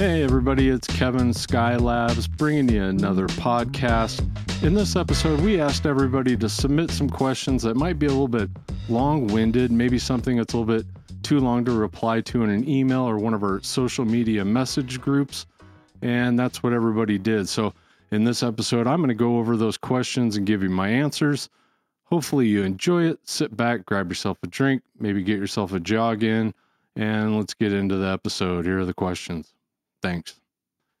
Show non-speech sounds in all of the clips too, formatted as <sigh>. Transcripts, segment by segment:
Hey, everybody, it's Kevin Skylabs bringing you another podcast. In this episode, we asked everybody to submit some questions that might be a little bit long winded, maybe something that's a little bit too long to reply to in an email or one of our social media message groups. And that's what everybody did. So, in this episode, I'm going to go over those questions and give you my answers. Hopefully, you enjoy it. Sit back, grab yourself a drink, maybe get yourself a jog in, and let's get into the episode. Here are the questions. Thanks.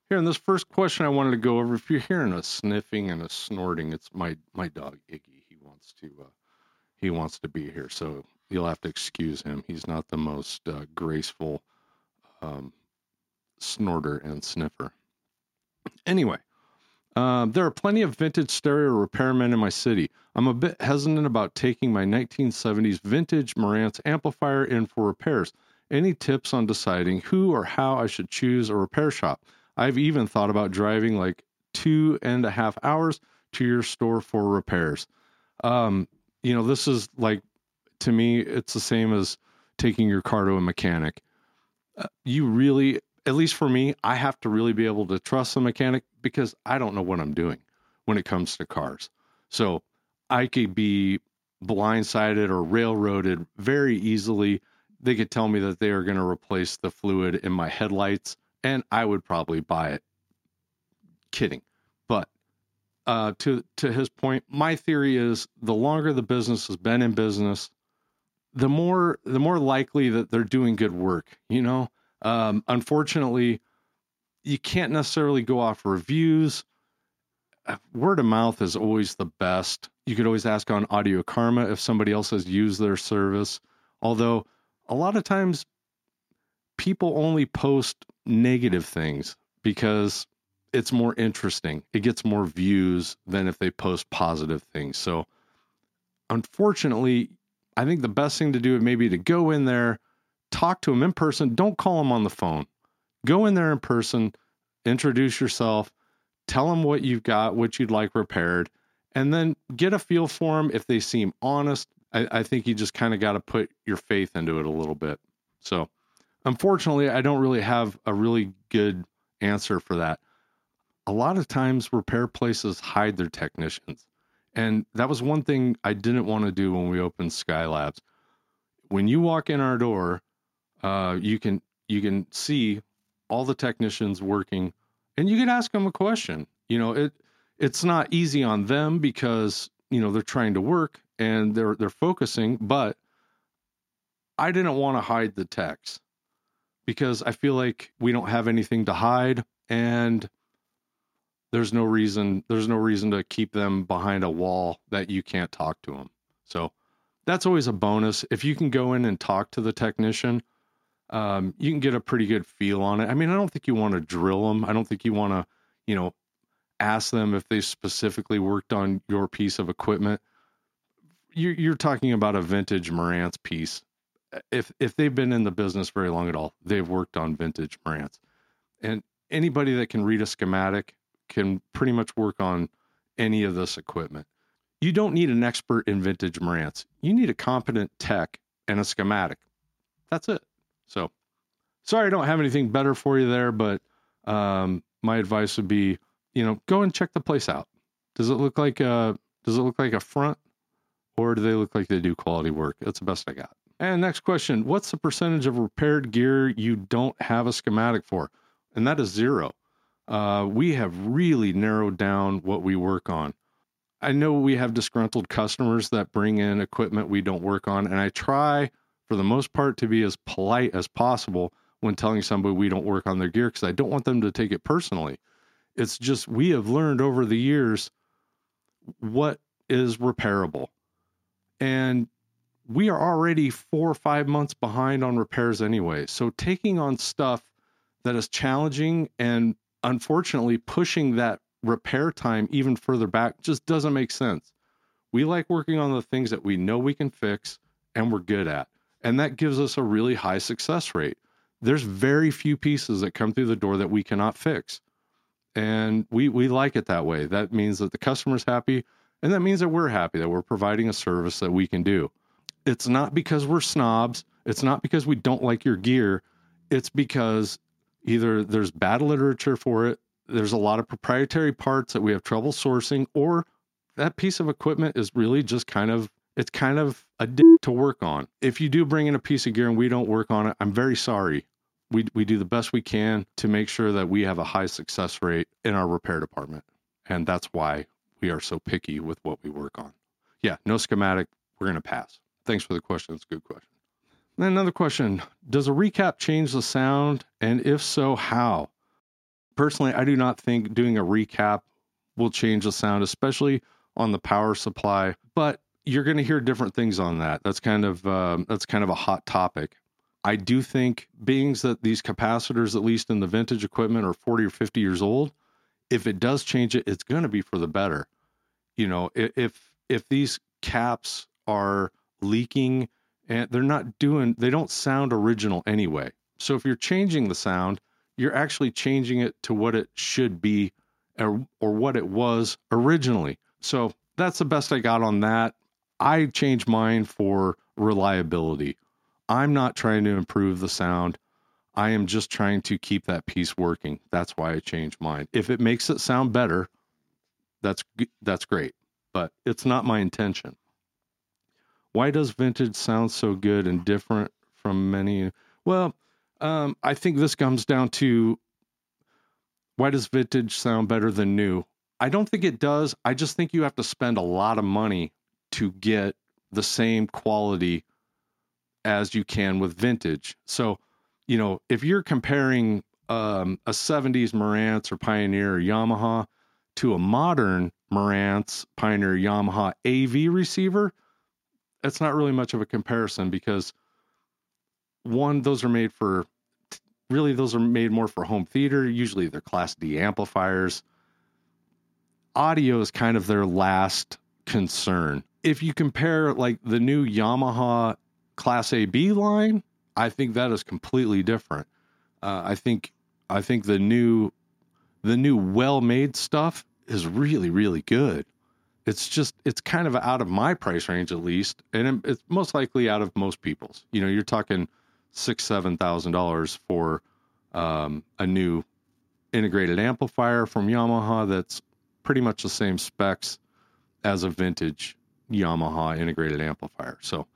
Here in this first question, I wanted to go over if you're hearing a sniffing and a snorting, it's my my dog Iggy. He wants to uh, he wants to be here, so you'll have to excuse him. He's not the most uh, graceful um, snorter and sniffer. Anyway, um, there are plenty of vintage stereo repairmen in my city. I'm a bit hesitant about taking my 1970s vintage Marantz amplifier in for repairs. Any tips on deciding who or how I should choose a repair shop? I've even thought about driving like two and a half hours to your store for repairs. Um, you know, this is like, to me, it's the same as taking your car to a mechanic. Uh, you really, at least for me, I have to really be able to trust the mechanic because I don't know what I'm doing when it comes to cars. So I could be blindsided or railroaded very easily they could tell me that they are going to replace the fluid in my headlights and I would probably buy it. Kidding. But uh, to to his point, my theory is the longer the business has been in business, the more the more likely that they're doing good work. You know, um, unfortunately, you can't necessarily go off reviews. Uh, word of mouth is always the best. You could always ask on Audio Karma if somebody else has used their service. Although a lot of times people only post negative things because it's more interesting. It gets more views than if they post positive things. So, unfortunately, I think the best thing to do is maybe to go in there, talk to them in person. Don't call them on the phone. Go in there in person, introduce yourself, tell them what you've got, what you'd like repaired, and then get a feel for them. If they seem honest, I, I think you just kind of got to put your faith into it a little bit. So, unfortunately, I don't really have a really good answer for that. A lot of times, repair places hide their technicians. And that was one thing I didn't want to do when we opened Skylabs. When you walk in our door, uh, you can you can see all the technicians working, and you can ask them a question. You know, it it's not easy on them because you know they're trying to work and they're they're focusing, but I didn't want to hide the text because I feel like we don't have anything to hide and there's no reason there's no reason to keep them behind a wall that you can't talk to them. So that's always a bonus. If you can go in and talk to the technician, um, you can get a pretty good feel on it. I mean, I don't think you want to drill them. I don't think you want to, you know, ask them if they specifically worked on your piece of equipment you're, you're talking about a vintage Marantz piece. If if they've been in the business very long at all, they've worked on vintage Marantz, and anybody that can read a schematic can pretty much work on any of this equipment. You don't need an expert in vintage Marantz. You need a competent tech and a schematic. That's it. So, sorry I don't have anything better for you there, but um, my advice would be, you know, go and check the place out. Does it look like a does it look like a front or do they look like they do quality work? That's the best I got. And next question What's the percentage of repaired gear you don't have a schematic for? And that is zero. Uh, we have really narrowed down what we work on. I know we have disgruntled customers that bring in equipment we don't work on, and I try for the most part to be as polite as possible when telling somebody we don't work on their gear because I don't want them to take it personally. It's just we have learned over the years what is repairable and we are already four or five months behind on repairs anyway. So taking on stuff that is challenging and unfortunately pushing that repair time even further back just doesn't make sense. We like working on the things that we know we can fix and we're good at. And that gives us a really high success rate. There's very few pieces that come through the door that we cannot fix. And we we like it that way. That means that the customer's happy, and that means that we're happy that we're providing a service that we can do. It's not because we're snobs. It's not because we don't like your gear. It's because Either there's bad literature for it, there's a lot of proprietary parts that we have trouble sourcing, or that piece of equipment is really just kind of it's kind of a dick to work on. If you do bring in a piece of gear and we don't work on it, I'm very sorry. We we do the best we can to make sure that we have a high success rate in our repair department. And that's why we are so picky with what we work on. Yeah, no schematic, we're going to pass. Thanks for the question. It's a good question. Then another question Does a recap change the sound? And if so, how? Personally, I do not think doing a recap will change the sound, especially on the power supply. But you're going to hear different things on that. That's kind of um, that's kind of a hot topic. I do think being that these capacitors, at least in the vintage equipment, are 40 or 50 years old, if it does change it, it's going to be for the better. You know, if if these caps are leaking and they're not doing they don't sound original anyway. So if you're changing the sound, you're actually changing it to what it should be or, or what it was originally. So that's the best I got on that. I changed mine for reliability. I'm not trying to improve the sound. I am just trying to keep that piece working. That's why I changed mine. If it makes it sound better, that's that's great, but it's not my intention. Why does vintage sound so good and different from many? Well, um, I think this comes down to why does vintage sound better than new? I don't think it does. I just think you have to spend a lot of money to get the same quality as you can with vintage. So, you know, if you're comparing um, a 70s Marantz or Pioneer or Yamaha to a modern Marantz, Pioneer, Yamaha AV receiver, that's not really much of a comparison because one, those are made for really those are made more for home theater. Usually they're class D amplifiers. Audio is kind of their last concern. If you compare like the new Yamaha class AB line, I think that is completely different. Uh, I think I think the new the new well-made stuff is really really good it's just it's kind of out of my price range at least, and it's most likely out of most people's. You know, you're talking six seven thousand dollars for um, a new integrated amplifier from Yamaha that's pretty much the same specs as a vintage Yamaha integrated amplifier. So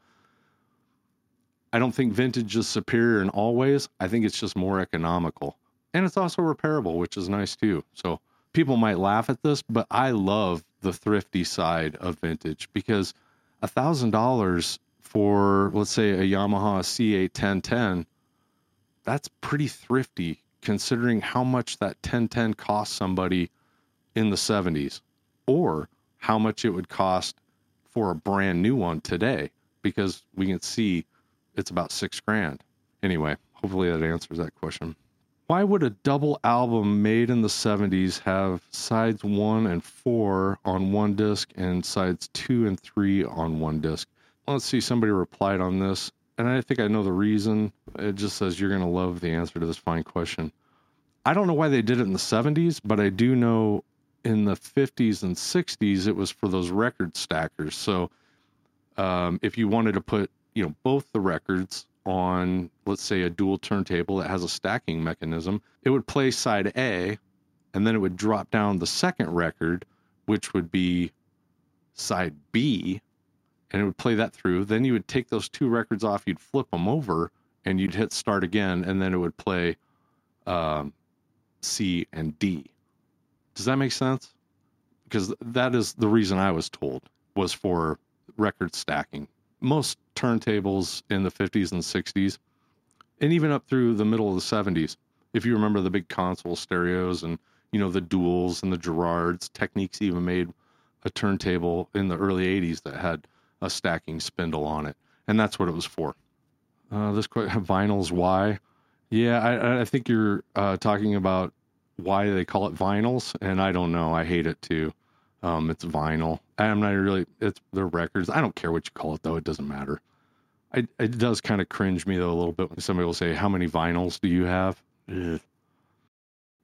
I don't think vintage is superior in all ways. I think it's just more economical. And it's also repairable, which is nice too. So people might laugh at this, but I love the thrifty side of vintage because a thousand dollars for let's say a Yamaha CA 1010, that's pretty thrifty considering how much that 1010 cost somebody in the 70s or how much it would cost for a brand new one today because we can see it's about six grand. Anyway, hopefully that answers that question why would a double album made in the 70s have sides one and four on one disc and sides two and three on one disc? Let's see, somebody replied on this, and I think I know the reason. It just says you're going to love the answer to this fine question. I don't know why they did it in the 70s, but I do know in the 50s and 60s it was for those record stackers. So um, if you wanted to put, you know, both the records on, let's say, a Dual turntable that has a stacking mechanism, it would play side A, and then it would drop down the second record, which would be side B, and it would play that through. Then you would take those two records off, you'd flip them over, and you'd hit start again, and then it would play um, C and D. Does that make sense? Because that is the reason I was told was for record stacking most turntables in the 50s and 60s, and even up through the middle of the 70s. If you remember the big console stereos and you know the Duals and the Garrards, Technics even made a turntable in the early 80s that had a stacking spindle on it, and that's what it was for. Uh, this quote <laughs> vinyls why? Yeah, I, I think you're uh, talking about why they call it vinyls, and I don't know. I hate it too. Um, it's vinyl. I'm not really. It's the records. I don't care what you call it though. It doesn't matter. I, it does kind of cringe me though a little bit when somebody will say, "How many vinyls do you have?"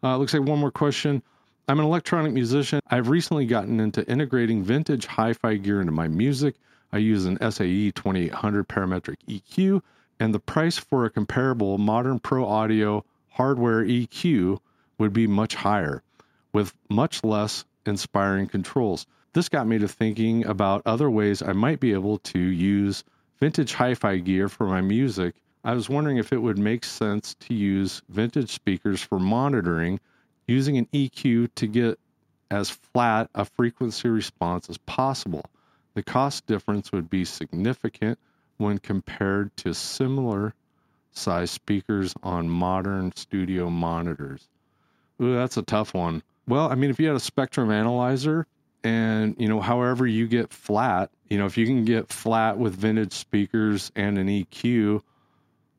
Uh, looks like one more question. I'm an electronic musician. I've recently gotten into integrating vintage hi-fi gear into my music. I use an SAE 2800 parametric EQ, and the price for a comparable modern pro audio hardware EQ would be much higher with much less inspiring controls. This got me to thinking about other ways I might be able to use vintage hi fi gear for my music. I was wondering if it would make sense to use vintage speakers for monitoring using an EQ to get as flat a frequency response as possible. The cost difference would be significant when compared to similar size speakers on modern studio monitors. Ooh, that's a tough one. Well, I mean, if you had a spectrum analyzer and, you know, however you get flat, you know, if you can get flat with vintage speakers and an EQ,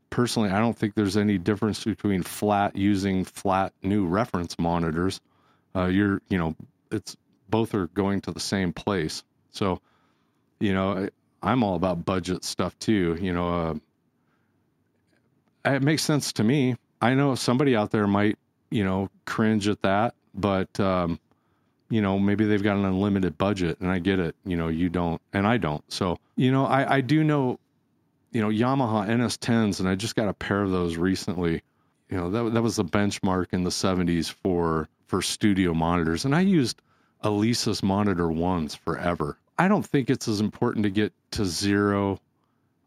personally, I don't think there's any difference between flat using flat new reference monitors. Uh, you're, you know, it's both are going to the same place. So, you know, I'm all about budget stuff too. You know, uh, it makes sense to me. I know somebody out there might, you know, cringe at that, but um, you know, maybe they've got an unlimited budget, and I get it. You know, you don't, and I don't. So, you know, I, I do know, you know, Yamaha NS10s, and I just got a pair of those recently. You know, that that was the benchmark in the '70s for for studio monitors, and I used Alesis Monitor ones forever. I don't think it's as important to get to zero.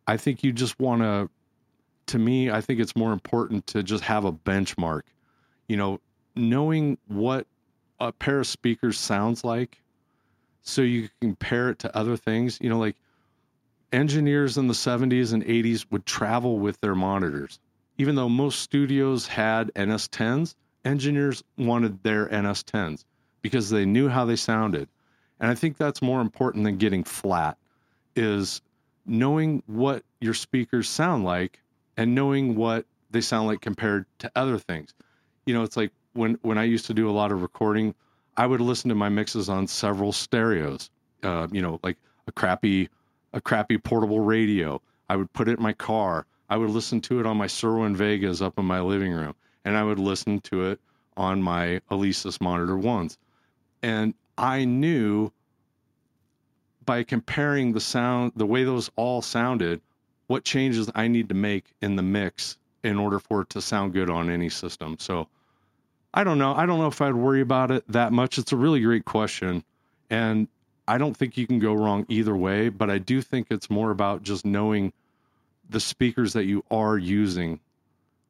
I think you just want to. To me, I think it's more important to just have a benchmark. You know, knowing what a pair of speakers sounds like so you can compare it to other things. You know, like engineers in the 70s and 80s would travel with their monitors. Even though most studios had NS10s, engineers wanted their NS10s because they knew how they sounded. And I think that's more important than getting flat is knowing what your speakers sound like and knowing what they sound like compared to other things. You know, it's like when when I used to do a lot of recording, I would listen to my mixes on several stereos. Uh, you know, like a crappy a crappy portable radio. I would put it in my car. I would listen to it on my Cerwin Vegas up in my living room, and I would listen to it on my Alesis Monitor ones. And I knew by comparing the sound, the way those all sounded, what changes I need to make in the mix in order for it to sound good on any system. So I don't know. I don't know if I'd worry about it that much. It's a really great question. And I don't think you can go wrong either way, but I do think it's more about just knowing the speakers that you are using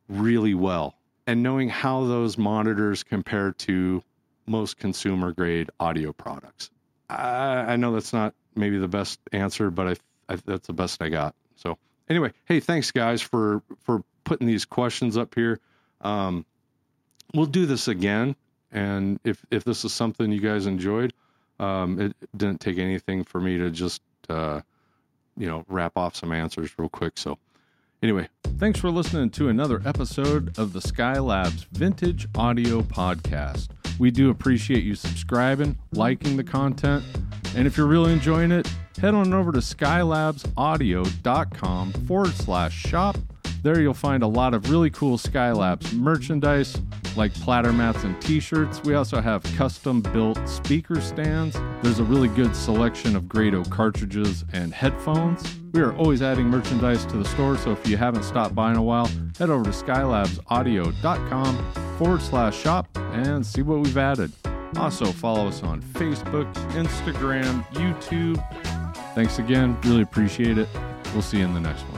really well and knowing how those monitors compare to most consumer grade audio products. I, I know that's not maybe the best answer, but I, I, that's the best I got. So anyway, hey, thanks guys for for putting these questions up here. Um, we'll do this again. And if if this is something you guys enjoyed, um, it didn't take anything for me to just uh, you know wrap off some answers real quick. So anyway, thanks for listening to another episode of the Skylabs Vintage Audio Podcast. We do appreciate you subscribing, liking the content, and if you're really enjoying it, head on over to skylabsaudio.com forward slash shop there you'll find a lot of really cool Skylabs merchandise like platter mats and t-shirts. We also have custom built speaker stands. There's a really good selection of Grado cartridges and headphones. We are always adding merchandise to the store, so if you haven't stopped by in a while, head over to skylabsaudio.com forward slash shop and see what we've added. Also, follow us on Facebook, Instagram, YouTube. Thanks again. Really appreciate it. We'll see you in the next one.